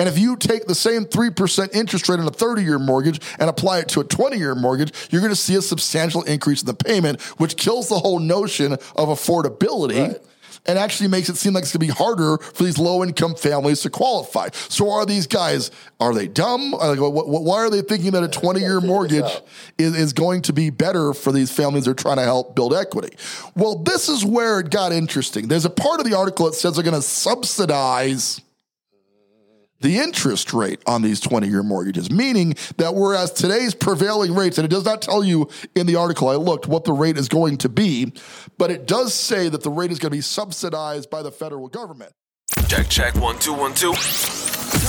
And if you take the same 3% interest rate on a 30 year mortgage and apply it to a 20 year mortgage, you're going to see a substantial increase in the payment, which kills the whole notion of affordability. Right and actually makes it seem like it's going to be harder for these low income families to qualify. So are these guys, are they dumb? Like, why are they thinking that a 20 year mortgage is, is going to be better for these families that are trying to help build equity? Well, this is where it got interesting. There's a part of the article that says they're going to subsidize the interest rate on these 20 year mortgages, meaning that whereas today's prevailing rates, and it does not tell you in the article I looked what the rate is going to be, but it does say that the rate is going to be subsidized by the federal government. Check, check, one, two, one, two.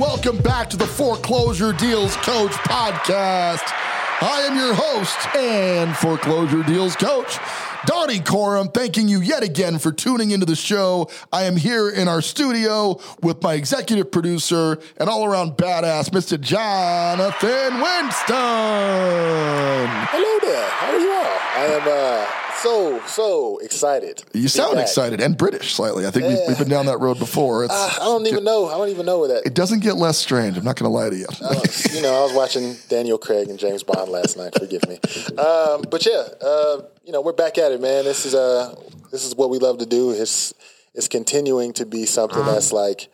Welcome back to the Foreclosure Deals Coach podcast. I am your host and Foreclosure Deals Coach, Donnie Corum, thanking you yet again for tuning into the show. I am here in our studio with my executive producer and all around badass, Mr. Jonathan Winston. Hello there. How are you all? I am uh, so so excited. You sound excited and British slightly. I think we've, we've been down that road before. It's, Uh, I don't even know. I don't even know where that. it doesn't get less strange. I'm not going to lie to you. Uh, you know, I was watching Daniel Craig and James Bond last night. Forgive me. Um, but yeah, uh, you know, we're back at it, man. This is uh, this is what we love to do. It's it's continuing to be something that's like,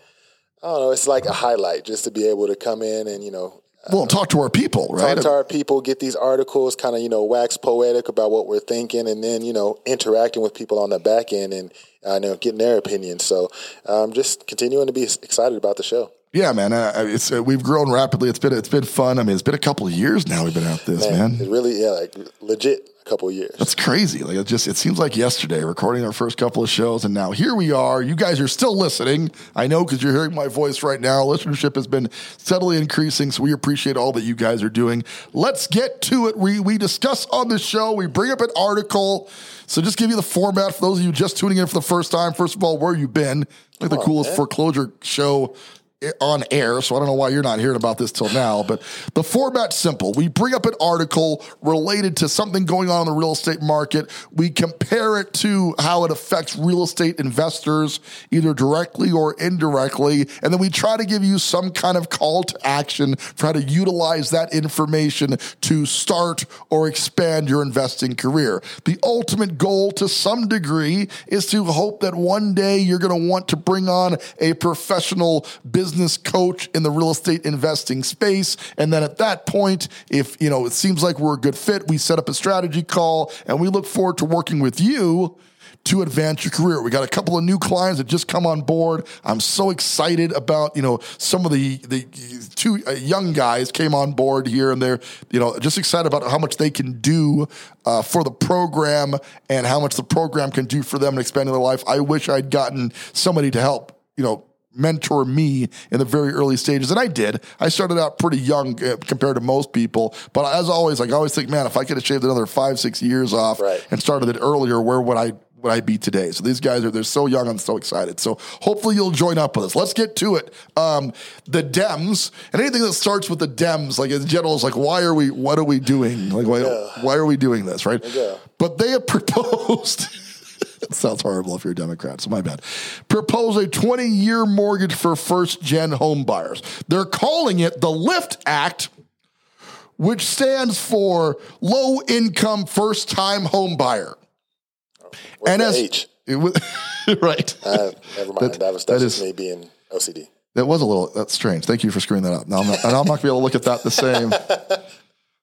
I don't know, it's like a highlight just to be able to come in and you know Well, talk to our people, right? talk to our people, get these articles, kind of you know wax poetic about what we're thinking, and then you know interacting with people on the back end and uh, you know getting their opinions. So um, just continuing to be excited about the show. Yeah, man. Uh, it's uh, we've grown rapidly. It's been it's been fun. I mean, it's been a couple of years now. We've been at this, man. It really, yeah, like legit a couple of years. That's crazy. Like it just it seems like yesterday recording our first couple of shows, and now here we are. You guys are still listening. I know because you're hearing my voice right now. Listenership has been steadily increasing, so we appreciate all that you guys are doing. Let's get to it. We we discuss on the show. We bring up an article. So just give you the format for those of you just tuning in for the first time. First of all, where you been? Like the on, coolest foreclosure show on air, so I don't know why you're not hearing about this till now. But the format's simple. We bring up an article related to something going on in the real estate market. We compare it to how it affects real estate investors, either directly or indirectly. And then we try to give you some kind of call to action for how to utilize that information to start or expand your investing career. The ultimate goal to some degree is to hope that one day you're going to want to bring on a professional business coach in the real estate investing space. And then at that point, if you know it seems like we're a good fit, we set up a strategy call and we look forward to working with you to advance your career. We got a couple of new clients that just come on board. I'm so excited about, you know, some of the the two uh, young guys came on board here and they're, you know, just excited about how much they can do uh, for the program and how much the program can do for them in expanding their life. I wish I'd gotten somebody to help, you know, mentor me in the very early stages and I did. I started out pretty young uh, compared to most people, but as always like I always think man, if I could have shaved another 5 6 years off Right. and started it earlier, where would I would I be today? So these guys are they're so young. I'm so excited. So hopefully you'll join up with us. Let's get to it. Um, the Dems and anything that starts with the Dems, like in general, is like why are we what are we doing? Like why why are we doing this? Right? Yeah. But they have proposed. It sounds horrible if you're a Democrat, so my bad. Propose a 20 year mortgage for first gen home buyers. They're calling it the LIFT Act, which stands for Low Income First Time Home Buyer. What's And as- H? It was, right. Uh, never mind. That- That, was that that's just me being OCD. That was a little, that's strange. Thank you for screwing that up. Now I'm not, and I'm not going to be able to look at that the same.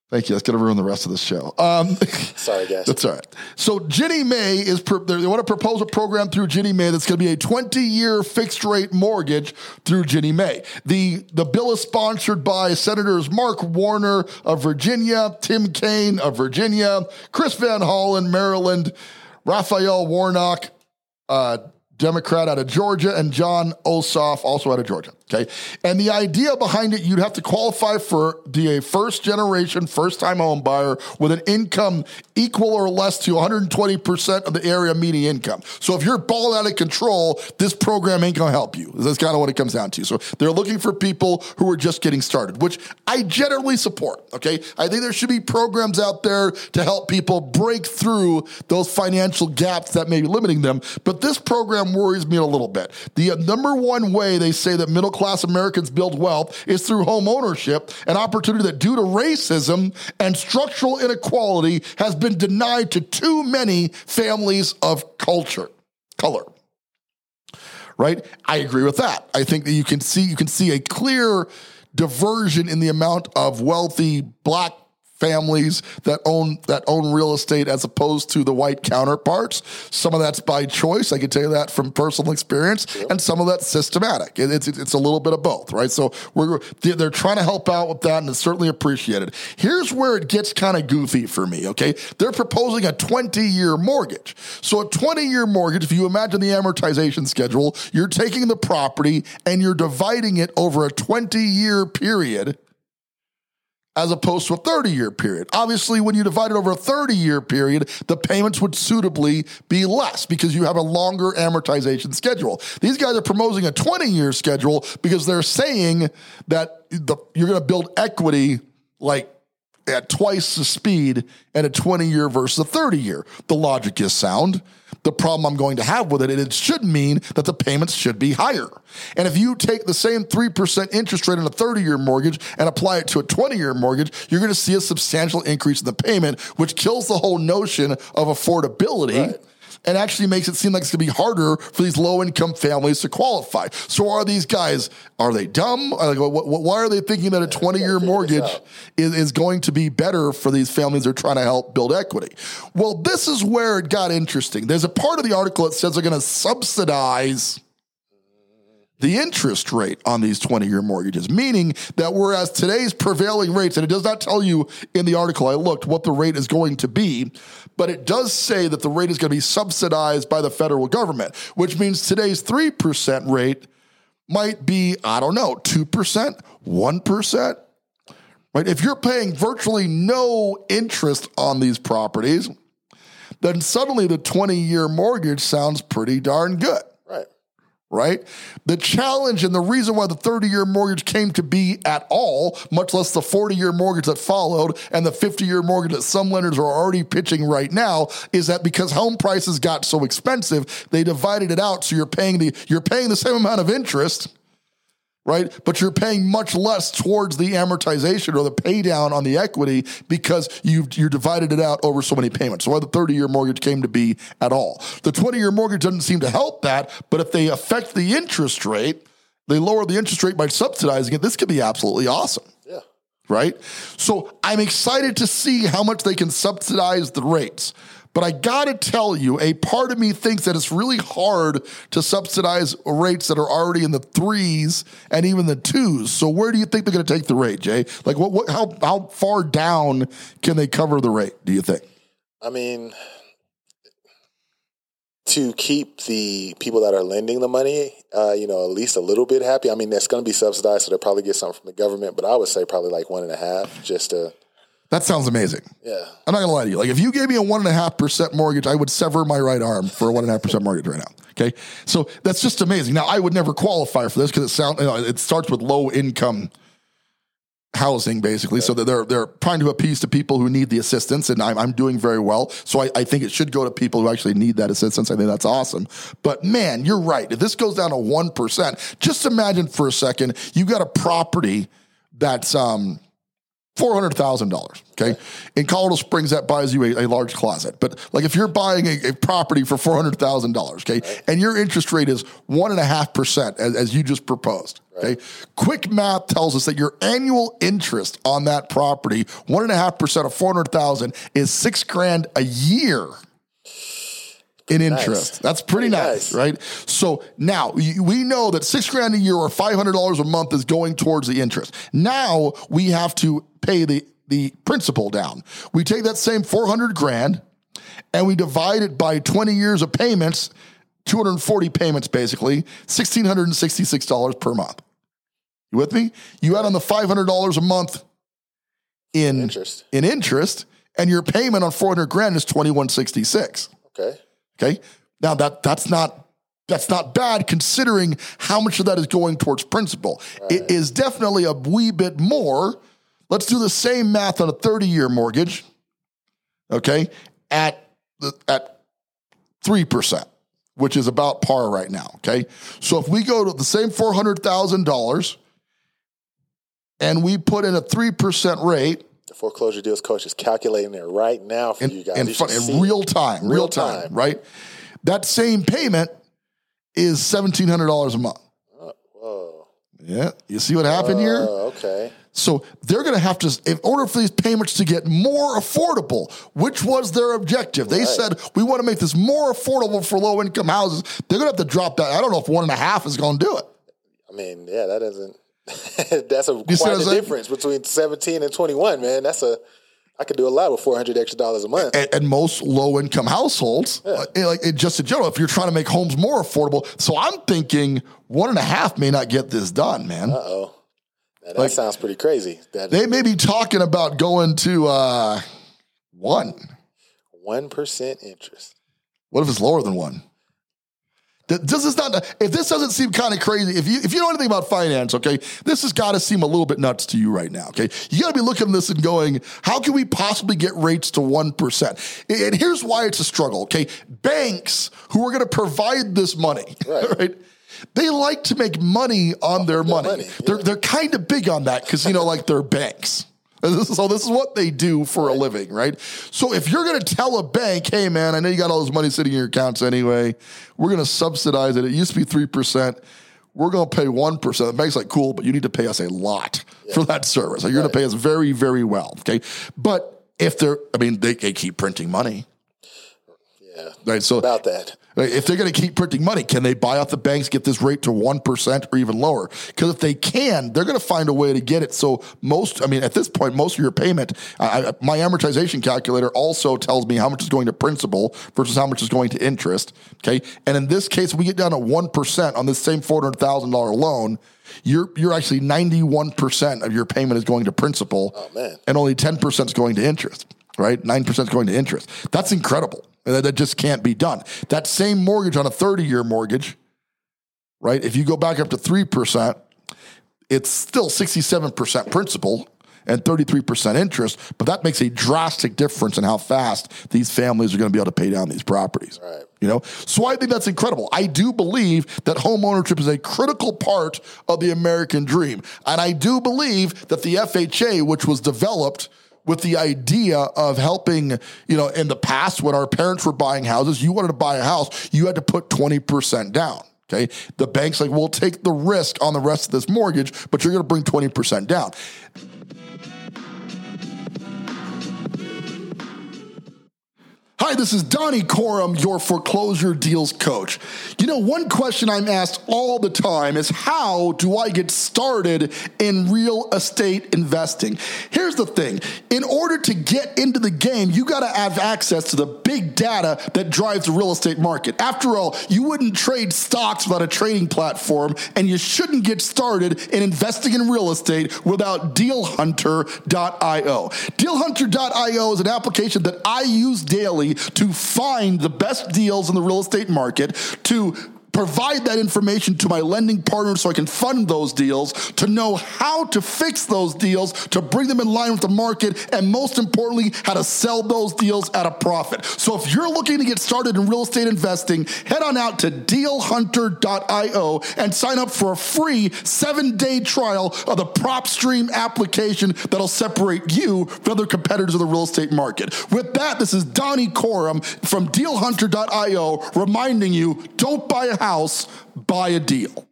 Thank you. That's going to ruin the rest of the show. Um, Sorry, guys. That's all right. So Ginnie Mae is pro- they want to propose a program through Ginnie Mae that's going to be a 20 year fixed rate mortgage through Ginnie Mae. The the bill is sponsored by Senators Mark Warner of Virginia, Tim Kaine of Virginia, Chris Van Hollen, Maryland, Raphael Warnock, uh, Democrat out of Georgia, and Jon Ossoff, also out of Georgia. Okay. And the idea behind it, you'd have to qualify for a first generation, first time home buyer with an income equal or less to 120% of the area median income. So if you're balling out of control, this program ain't going to help you. That's kind of what it comes down to. So they're looking for people who are just getting started, which I generally support. Okay. I think there should be programs out there to help people break through those financial gaps that may be limiting them. But this program worries me a little bit. The uh, number one way they say that middle class Americans build wealth is through home ownership, an opportunity that, due to racism and structural inequality, has been denied to too many families of culture, color. Right? I agree with that. I think that you can see you can see a clear diversion in the amount of wealthy black families that own that own real estate as opposed to the white counterparts. Some of that's by choice. I can tell you that from personal experience, and some of that's systematic. It, it's it's a little bit of both, right? So we're they're trying to help out with that, and it's certainly appreciated. Here's where it gets kind of goofy for me. Okay, they're proposing a 20 year mortgage. So a 20 year mortgage, if you imagine the amortization schedule, you're taking the property and you're dividing it over a 20 year period as opposed to a 30 year period. Obviously, when you divide it over a 30 year period, the payments would suitably be less because you have a longer amortization schedule. These guys are promoting a 20 year schedule because they're saying that the, you're going to build equity like at twice the speed at a 20 year versus a 30 year. The logic is sound. The problem I'm going to have with it, it should mean that the payments should be higher. And if you take the same 3% interest rate on a 30 year mortgage and apply it to a 20 year mortgage, you're going to see a substantial increase in the payment, which kills the whole notion of affordability. Right and actually makes it seem like it's going to be harder for these low income families to qualify. So are these guys, are they dumb? Like, why are they thinking that a 20 year mortgage is, is going to be better for these families that are trying to help build equity? Well, this is where it got interesting. There's a part of the article that says they're going to subsidize the interest rate on these 20 year mortgages, meaning that whereas today's prevailing rates, and it does not tell you in the article I looked what the rate is going to be, but it does say that the rate is going to be subsidized by the federal government, which means today's 3% rate might be, I don't know, 2%, 1%. Right? If you're paying virtually no interest on these properties, then suddenly the 20 year mortgage sounds pretty darn good right? The challenge and the reason why the 30 year mortgage came to be at all, much less the 40 year mortgage that followed and the 50 year mortgage that some lenders are already pitching right now, is that because home prices got so expensive, they divided it out. So you're paying the, you're paying the same amount of interest right? But you're paying much less towards the amortization or the pay down on the equity because you've you're divided it out over so many payments. So why the 30 year mortgage came to be at all. The 20 year mortgage doesn't seem to help that, but if they affect the interest rate, they lower the interest rate by subsidizing it, this could be absolutely awesome. Yeah. Right? So I'm excited to see how much they can subsidize the rates. But I gotta tell you, a part of me thinks that it's really hard to subsidize rates that are already in the threes and even the twos. So where do you think they're gonna take the rate, Jay? Like what, what how how far down can they cover the rate, do you think? I mean, to keep the people that are lending the money, uh, you know, at least a little bit happy. I mean, that's going to be subsidized, so they'll probably get something from the government. But I would say probably like one and a half, just to that sounds amazing. Yeah. I'm not gonna lie to you. Like if you gave me a one and a half percent mortgage, I would sever my right arm for a one and a half percent mortgage right now. Okay. So that's just amazing. Now I would never qualify for this because it sounds you know, it starts with low income housing basically. So they're they're trying to appease to people who need the assistance, and I'm, I'm doing very well. So I, I think it should go to people who actually need that assistance. I think that's awesome. But man, you're right. If this goes down to one percent, just imagine for a second you got a property that's um four hundred thousand dollars. Okay, in Colorado Springs, that buys you a, a large closet. But like if you're buying a, a property for four hundred thousand dollars, okay, right. and your interest rate is one and a half percent, as you just proposed. Right. Okay, quick math tells us that your annual interest on that property, one and a half percent of four hundred thousand, is six grand a year in interest. Nice. That's pretty, pretty nice, nice, right? So now we know that six grand a year or five hundred dollars a month is going towards the interest. Now we have to pay the the principal down. We take that same four hundred grand and we divide it by twenty years of payments, two hundred and forty payments, basically sixteen hundred and sixty six dollars per month. You with me? You add on the five hundred dollars a month in Interest. in interest, and your payment on four hundred grand is twenty one sixty six. Okay. Okay. Now that that's not that's not bad considering how much of that is going towards principal. It is definitely a wee bit more. Let's do the same math on a 30-year mortgage. Okay? At the, at 3%, which is about par right now, okay? So if we go to the same $400,000 and we put in a 3% rate The foreclosure deals coach is calculating it right now for in, you guys. in, You in real time, real, Real time, time. right? That same payment is seventeen hundred dollars a month. Uh, whoa. Yeah, you see what happened here? Oh, okay. So they're going to have to, in order for these payments to get more affordable, which was their objective. They Right. said we want to make this more affordable for low income houses. They're going to have to drop that. I don't know if one and a half is going to do it. I mean, yeah, that doesn't. that's a You quite a saying? difference between seventeen and twenty one, man. That's a. I could do a lot with four hundred extra dollars a month. and, and most low income households, uh, like it- just in general, if you're trying to make homes more affordable. So I'm thinking one and a half may not get this done, man. Oh, that Like- sounds pretty crazy. That They may be talking about going to uh, one. one percent interest. What if it's lower than one? Th- This is not. If this doesn't seem kind of crazy, if you if you know anything about finance, okay, this has got to seem a little bit nuts to you right now. Okay, you got to be looking at this and going, how can we possibly get rates to one percent? And here's why it's a struggle. Okay, banks who are going to provide this money, Right. right? They like to make money on their money. money, They're they're kind of big on that because you know, like they're banks. This is, so this is what they do for a living, right? So if you're going to tell a bank, "Hey, man, I know you got all this money sitting in your accounts anyway. We're going to subsidize it. It used to be three percent. We're going to pay one percent." The bank's like, "Cool, but you need to pay us a lot for that service. Like, you're going to pay us very, very well." Okay, but if they're, I mean, they, they keep printing money, Yeah, right? So about that. If they're going to keep printing money, can they buy out the banks, get this rate to 1% or even lower? Because if they can, they're going to find a way to get it. So, most, I mean, at this point, most of your payment, I, my amortization calculator also tells me how much is going to principal versus how much is going to interest. Okay. And in this case, we get down to 1% on this same $400,000 loan. You're, you're actually 91% of your payment is going to principal. Oh, man. And only 10% is going to interest, right? 9% is going to interest. That's incredible. That, that just can't be done. That same mortgage on a 30 year mortgage, right? If you go back up to 3%, it's still 67% principal and 33% interest, but that makes a drastic difference in how fast these families are going to be able to pay down these properties. Right. You know, so I think that's incredible. I do believe that home ownership is a critical part of the American dream. And I do believe that the FHA, which was developed with the idea of helping, you know, in the past when our parents were buying houses, you wanted to buy a house, you had to put 20% down. Okay. The bank's like, we'll take the risk on the rest of this mortgage, but you're going to bring 20% down. Hi, this is Donnie Corum, your foreclosure deals coach. You know, one question I'm asked all the time is how do I get started in real estate investing? Here's the thing in order to get into the game, you got to have access to the big data that drives the real estate market. After all, you wouldn't trade stocks without a trading platform, and you shouldn't get started in investing in real estate without dealhunter.io. Dealhunter.io is an application that I use daily to find the best deals in the real estate market, to provide that information to my lending partners so I can fund those deals, to know how to fix those deals, to bring them in line with the market, and most importantly, how to sell those deals at a profit. So if you're looking to get started in real estate investing, head on out to dealhunter.io and sign up for a free seven day trial of the PropStream application that'll separate you from other competitors of the real estate market. With that, this is Donnie Corum from dealhunter.io reminding you don't buy a house, buy a deal.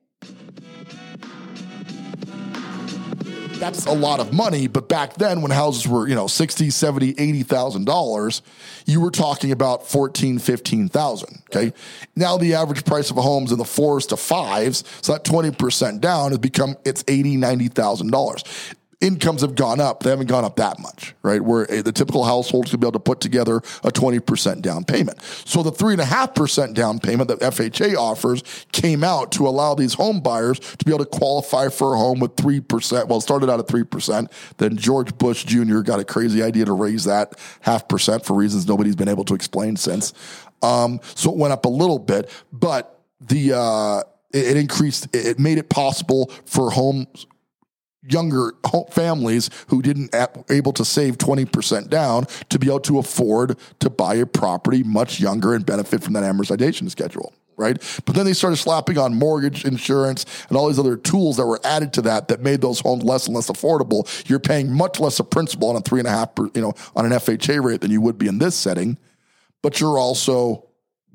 That's a lot of money, but back then when houses were, you know, 60, 70, 80,000 dollars, you were talking about 14, 15,000, okay? Now the average price of a home's in the 4s to 5s, so that 20% down has become it's 80, 90,000 dollars. Incomes have gone up. They haven't gone up that much, right? Where a, the typical household should be able to put together a 20% down payment. So the 3.5% down payment that FHA offers came out to allow these home buyers to be able to qualify for a home with 3%. Well, it started out at 3%. Then George Bush Jr. got a crazy idea to raise that half percent for reasons nobody's been able to explain since. Um, so it went up a little bit, but the, uh, it increased, it made it possible for homes younger families who didn't able to save 20% down to be able to afford to buy a property much younger and benefit from that amortization schedule right? But then they started slapping on mortgage insurance and all these other tools that were added to that that made those homes less and less affordable. You're paying much less a principal on a three and a half per, you know on an fha rate than you would be in this setting. But you're also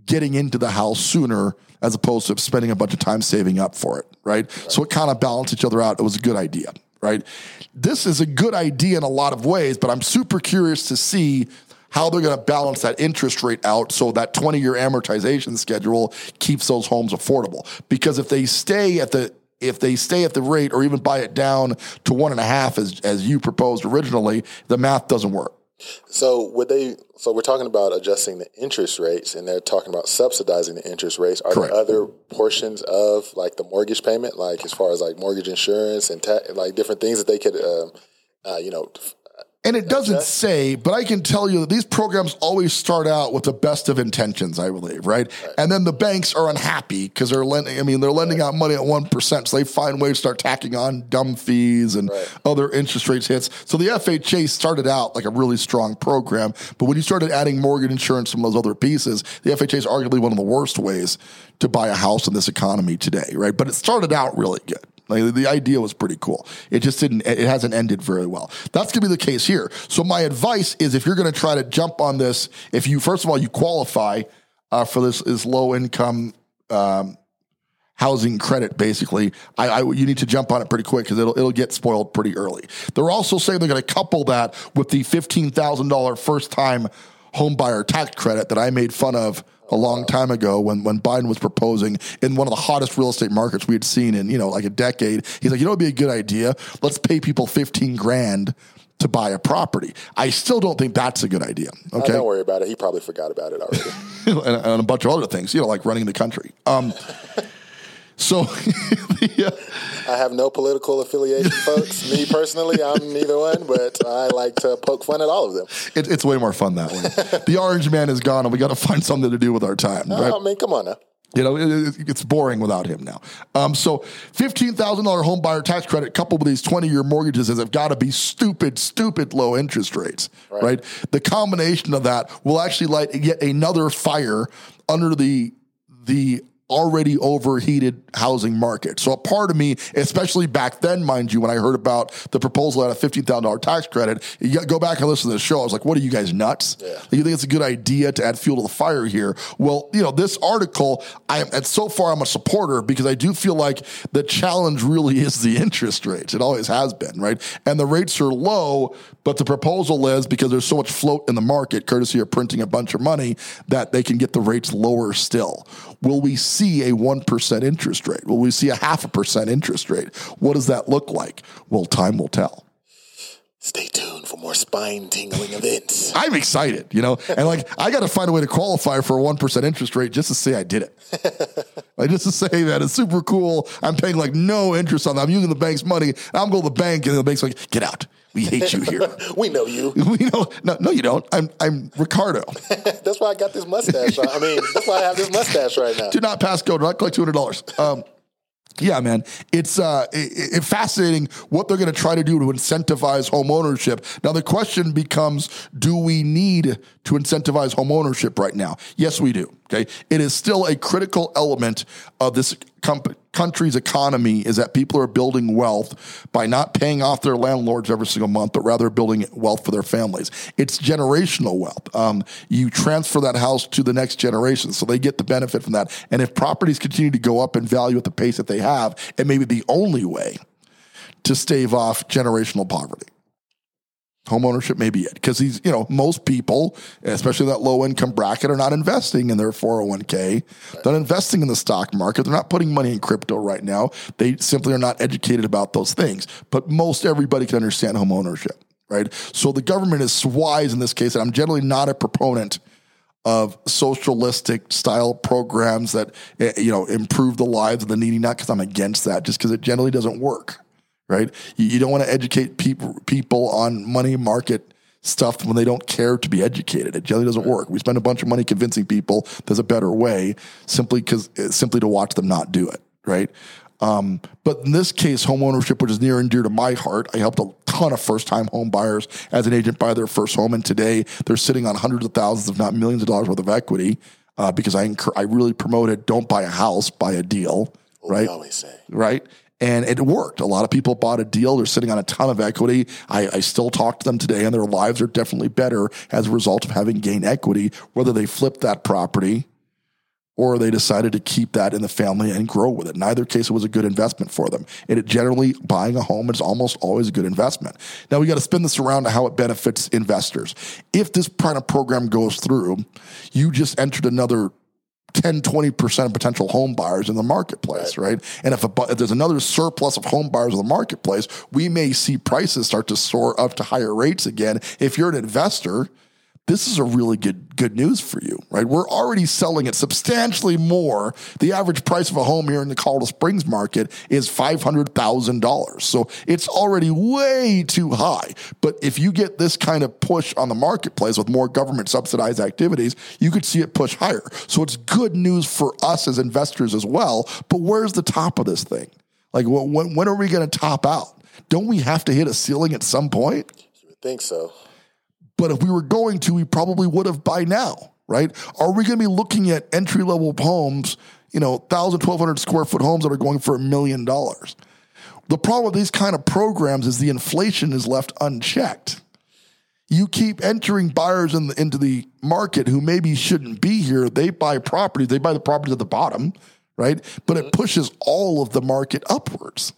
getting into the house sooner as opposed to spending a bunch of time saving up for it, right? right. So it kind of balanced each other out. It was a good idea, right? This is a good idea in a lot of ways, but I'm super curious to see how they're going to balance that interest rate out so that 20 year amortization schedule keeps those homes affordable. Because if they stay at the if they stay at the rate or even buy it down to one and a half as as you proposed originally, the math doesn't work. So would they? So we're talking about adjusting the interest rates, and they're talking about subsidizing the interest rates. Are Correct. there other portions of like the mortgage payment, like as far as like mortgage insurance and ta- like different things that they could, uh, uh, you know, and it doesn't say, but I can tell you that these programs always start out with the best of intentions, I believe, right? right. And then the banks are unhappy because they're lending, I mean, they're lending right. out money at 1%. So they find ways to start tacking on dumb fees and right. other interest rates hits. So the FHA started out like a really strong program. But when you started adding mortgage insurance and those other pieces, the FHA is arguably one of the worst ways to buy a house in this economy today, right? But it started out really good. Like the idea was pretty cool. It just didn't. It hasn't ended very well. That's to be the case here. So my advice is, if you're to try to jump on this, if you first of all you qualify uh, for this is low income um, housing credit, basically, I, I, you need to jump on it pretty quick because it'll it'll get spoiled pretty early. They're also saying they're going to couple that with the fifteen thousand dollar first time home buyer tax credit that I made fun of a long time ago when, when Biden was proposing in one of the hottest real estate markets we had seen in, you know, like a decade. He's like, you know, it'd be a good idea. Let's pay people 15 grand to buy a property. I still don't think that's a good idea. Okay. don't worry about it. He probably forgot about it already. and, and, a bunch of other things, you know, like running the country. Um, so, the, uh, I have no political affiliation, folks. Me personally, I'm neither one, but I like to poke fun at all of them. It, it's way more fun that way. the orange man is gone, and we got to find something to do with our time. Oh, right? I mean, come on now. You know, it, it's boring without him now. Um, so, fifteen thousand dollar home buyer tax credit coupled with these twenty year mortgages have got to be stupid, stupid low interest rates, right. right? The combination of that will actually light yet another fire under the the already overheated housing market. So a part of me, especially back then, mind you, when I heard about the proposal at a $15,000 tax credit, you go back and listen to the show. I was like, what are you guys nuts? Yeah. You think it's a good idea to add fuel to the fire here? Well, you know, this article, I and so far I'm a supporter because I do feel like the challenge really is the interest rates. It always has been, right? And the rates are low, but the proposal is because there's so much float in the market, courtesy of printing a bunch of money, that they can get the rates lower still. Will we see a 1% interest rate? Will we see a half a percent interest rate? What does that look like? Well, time will tell. Stay tuned for more spine tingling events. I'm excited, you know, and like I got to find a way to qualify for a 1% interest rate just to say I did it. like just to say that it's super cool. I'm paying like no interest on that. I'm using the bank's money. I'm going to the bank and the bank's like, get out. We hate you here. we know you. We know. No, no, you don't. I'm I'm Ricardo. that's why I got this mustache. I mean, that's why I have this mustache right now. Do not pass go. Do not collect two hundred dollars. Um, yeah, man, it's uh, it, it fascinating what they're going to try to do to incentivize home ownership. Now, the question becomes: Do we need to incentivize home ownership right now? Yes, we do. Okay, it is still a critical element of this company country's economy is that people are building wealth by not paying off their landlords every single month, but rather building wealth for their families. It's generational wealth. Um, you transfer that house to the next generation, so they get the benefit from that. And if properties continue to go up in value at the pace that they have, it may be the only way to stave off generational poverty home ownership may be it because these, you know, most people, especially that low income bracket, are not investing in their 401k. They're not investing in the stock market. They're not putting money in crypto right now. They simply are not educated about those things. But most everybody can understand home ownership, right? So the government is wise in this case, and I'm generally not a proponent of socialistic style programs that eh, you know improve the lives of the needy. Not because I'm against that, just because it generally doesn't work. Right? You, you don't want to educate people people on money market stuff when they don't care to be educated. It generally doesn't work. We spend a bunch of money convincing people there's a better way, simply because simply to watch them not do it. Right? Um, but in this case, home ownership, which is near and dear to my heart, I helped a ton of first time home buyers as an agent buy their first home. And today they're sitting on hundreds of thousands, if not millions of dollars worth of equity uh, because I, incur- I really promoted don't buy a house, buy a deal. Right. always say. Right. And it worked. A lot of people bought a deal. They're sitting on a ton of equity. I, I still talk to them today, and their lives are definitely better as a result of having gained equity, whether they flipped that property or they decided to keep that in the family and grow with it. In either case, it was a good investment for them. And it generally, buying a home is almost always a good investment. Now, we got to spin this around to how it benefits investors. If this kind of program goes through, you just entered another 10, 20% of potential home buyers in the marketplace, right? And if, a, if there's another surplus of home buyers in the marketplace, we may see prices start to soar up to higher rates again. If you're an investor, this is a really good good news for you, right? We're already selling it substantially more. The average price of a home here in the Colorado Springs market is five hundred thousand dollars, so it's already way too high. But if you get this kind of push on the marketplace with more government subsidized activities, you could see it push higher. So it's good news for us as investors as well. But where's the top of this thing? Like, when, when are we going to top out? Don't we have to hit a ceiling at some point? Would think so. But if we were going to, we probably would have by now, right? Are we going to be looking at entry level homes, you know, 1,000, 1,200 square foot homes that are going for a million dollars? The problem with these kind of programs is the inflation is left unchecked. You keep entering buyers in the, into the market who maybe shouldn't be here. They buy properties, they buy the properties at the bottom, right? But it pushes all of the market upwards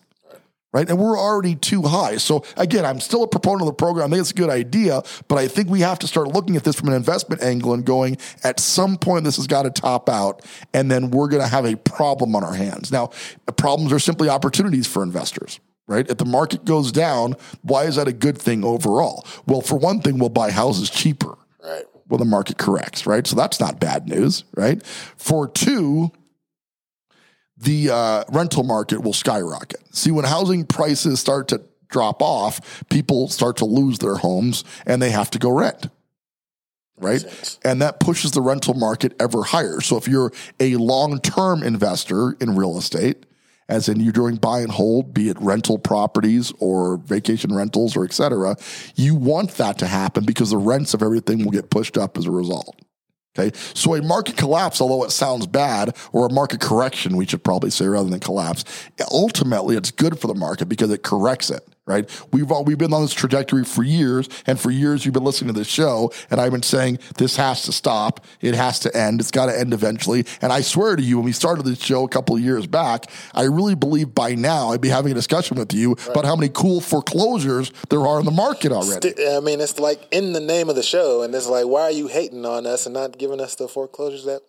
right? And we're already too high. So again, I'm still a proponent of the program. I think it's a good idea, but I think we have to start looking at this from an investment angle and going, at some point, this has got to top out, and then we're going to have a problem on our hands. Now, problems are simply opportunities for investors. Right? If the market goes down, why is that a good thing overall? Well, for one thing, we'll buy houses cheaper. Right. Well, the market corrects, right? So that's not bad news, right? For two, the uh, rental market will skyrocket. See, when housing prices start to drop off, people start to lose their homes and they have to go rent. Right. And that pushes the rental market ever higher. So if you're a long term investor in real estate, as in you're doing buy and hold, be it rental properties or vacation rentals or et cetera, you want that to happen because the rents of everything will get pushed up as a result. Okay. So a market collapse, although it sounds bad, or a market correction, we should probably say rather than collapse, ultimately it's good for the market because it corrects it. Right. We've all, we've been on this trajectory for years, and for years you've been listening to this show, and I've been saying this has to stop. It has to end. It's got to end eventually. And I swear to you, when we started this show a couple of years back, I really believe by now I'd be having a discussion with you about how many cool foreclosures there are in the market already. I mean, it's like in the name of the show, and it's like, why are you hating on us and not giving us the foreclosures that?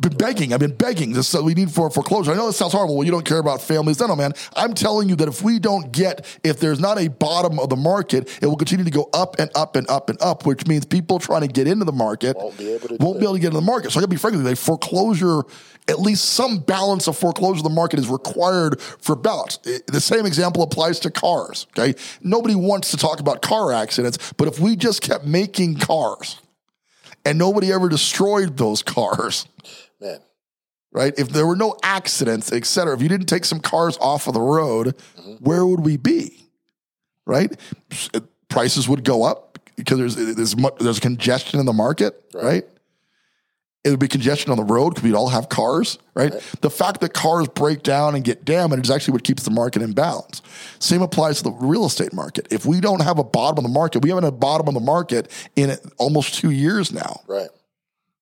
Been begging. I've been begging. This so we need for foreclosure. I know this sounds horrible. Well, you don't care about families. No, no, man. I'm telling you that if we don't get, if there's not a bottom of the market, it will continue to go up and up and up and up, which means people trying to get into the market Won't be able to won't be able to get into the market. So I got to be frank with you. Foreclosure, at least some balance of foreclosure of the market is required for balance. It- the same example applies to cars. Okay, nobody wants to talk about car accidents, but if we just kept making cars and nobody ever destroyed those cars Man, right? If there were no accidents, et cetera, if you didn't take some cars off of the road, mm-hmm. where would we be? Right? Prices would go up because there's there's mu- there's congestion in the market, right? It would be congestion on the road because we'd all have cars, right? The fact that cars break down and get damaged is actually what keeps the market in balance. Same applies to the real estate market. If we don't have a bottom of the market, we haven't had a bottom of the market in almost two years now right.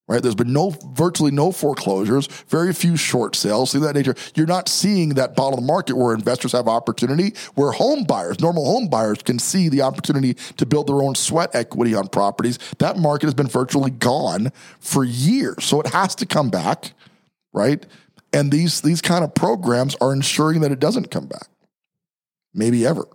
Right? There's been no virtually no foreclosures, very few short sales, things of that nature. You're not seeing that bottom of the market where investors have opportunity, where home buyers, normal home buyers, can see the opportunity to build their own sweat equity on properties. That market has been virtually gone for years, so it has to come back, right? And these these kind of programs are ensuring that it doesn't come back, maybe ever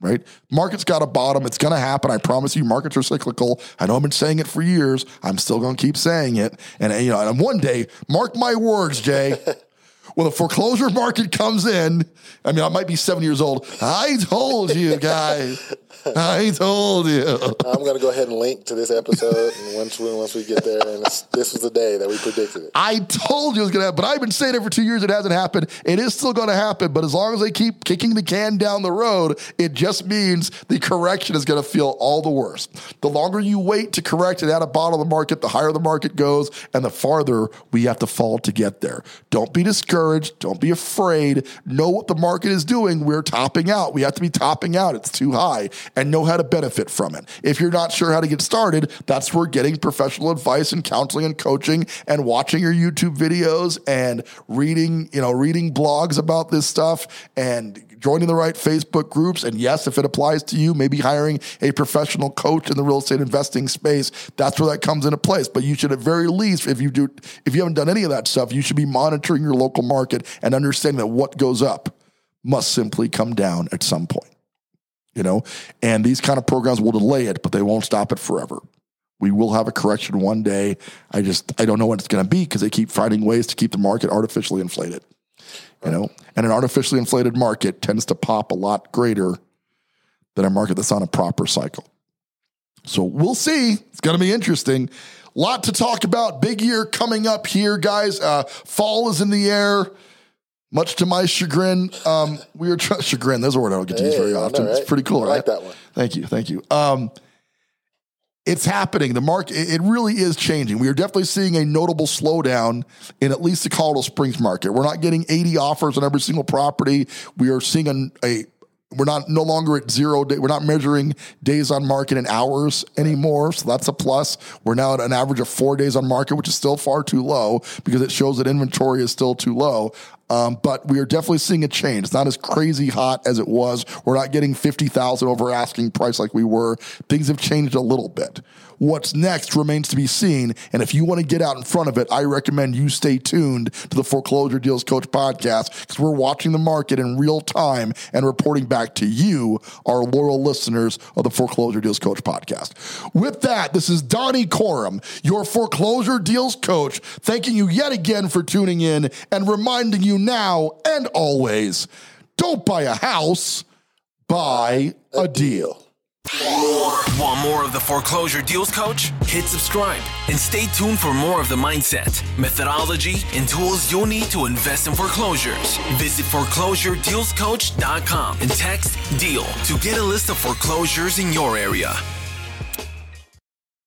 right? Market's got a bottom. It's going to happen. I promise you, markets are cyclical. I know I've been saying it for years. I'm still going to keep saying it. And, you know, and one day, mark my words, Jay, when the foreclosure market comes in, I mean, I might be seven years old. I told you guys. I told you. I'm going to go ahead and link to this episode, and once we once we get there, and this was the day that we predicted it. I told you it was going to happen, but I've been saying it for two years. It hasn't happened. It is still going to happen, but as long as they keep kicking the can down the road, it just means the correction is going to feel all the worse. The longer you wait to correct it at a bottom of the market, the higher the market goes, and the farther we have to fall to get there. Don't be discouraged. Don't be afraid. Know what the market is doing. We're topping out. We have to be topping out. It's too high and know how to benefit from it. If you're not sure how to get started, that's where getting professional advice and counseling and coaching and watching your YouTube videos and reading, you know, reading blogs about this stuff and joining the right Facebook groups. And yes, if it applies to you, maybe hiring a professional coach in the real estate investing space, that's where that comes into place. But you should at very least, if you do, if you haven't done any of that stuff, you should be monitoring your local market and understanding that what goes up must simply come down at some point you know, and these kind of programs will delay it, but they won't stop it forever. We will have a correction one day. I just I don't know when it's going to be because they keep finding ways to keep the market artificially inflated. You know, and an artificially inflated market tends to pop a lot greater than a market that's on a proper cycle. So we'll see. It's going to be interesting. Lot to talk about. Big year coming up here, guys. Uh, fall is in the air. Much to my chagrin, um, we are trying chagrin. There's a word I don't get to use very often. Know, right? It's pretty cool, I right? like that one. Thank you, thank you. Um, it's happening. The market, it really is changing. We are definitely seeing a notable slowdown in at least the Colorado Springs market. We're not getting 80 offers on every single property. We are seeing a, a we're not no longer at zero day. We're not measuring days on market in hours anymore. So that's a plus. We're now at an average of four days on market, which is still far too low because it shows that inventory is still too low. Um, but we are definitely seeing a change. It's not as crazy hot as it was. We're not getting 50,000 over asking price like we were. Things have changed a little bit. What's next remains to be seen. And if you want to get out in front of it, I recommend you stay tuned to the Foreclosure Deals Coach podcast because we're watching the market in real time and reporting back to you, our loyal listeners of the Foreclosure Deals Coach podcast. With that, this is Donnie Corum, your Foreclosure Deals Coach, thanking you yet again for tuning in and reminding you now and always don't buy a house, buy a deal. Want more of the Foreclosure Deals Coach? Hit subscribe and stay tuned for more of the mindset, methodology, and tools you'll need to invest in foreclosures. Visit foreclosuredealscoach.com and text DEAL to get a list of foreclosures in your area.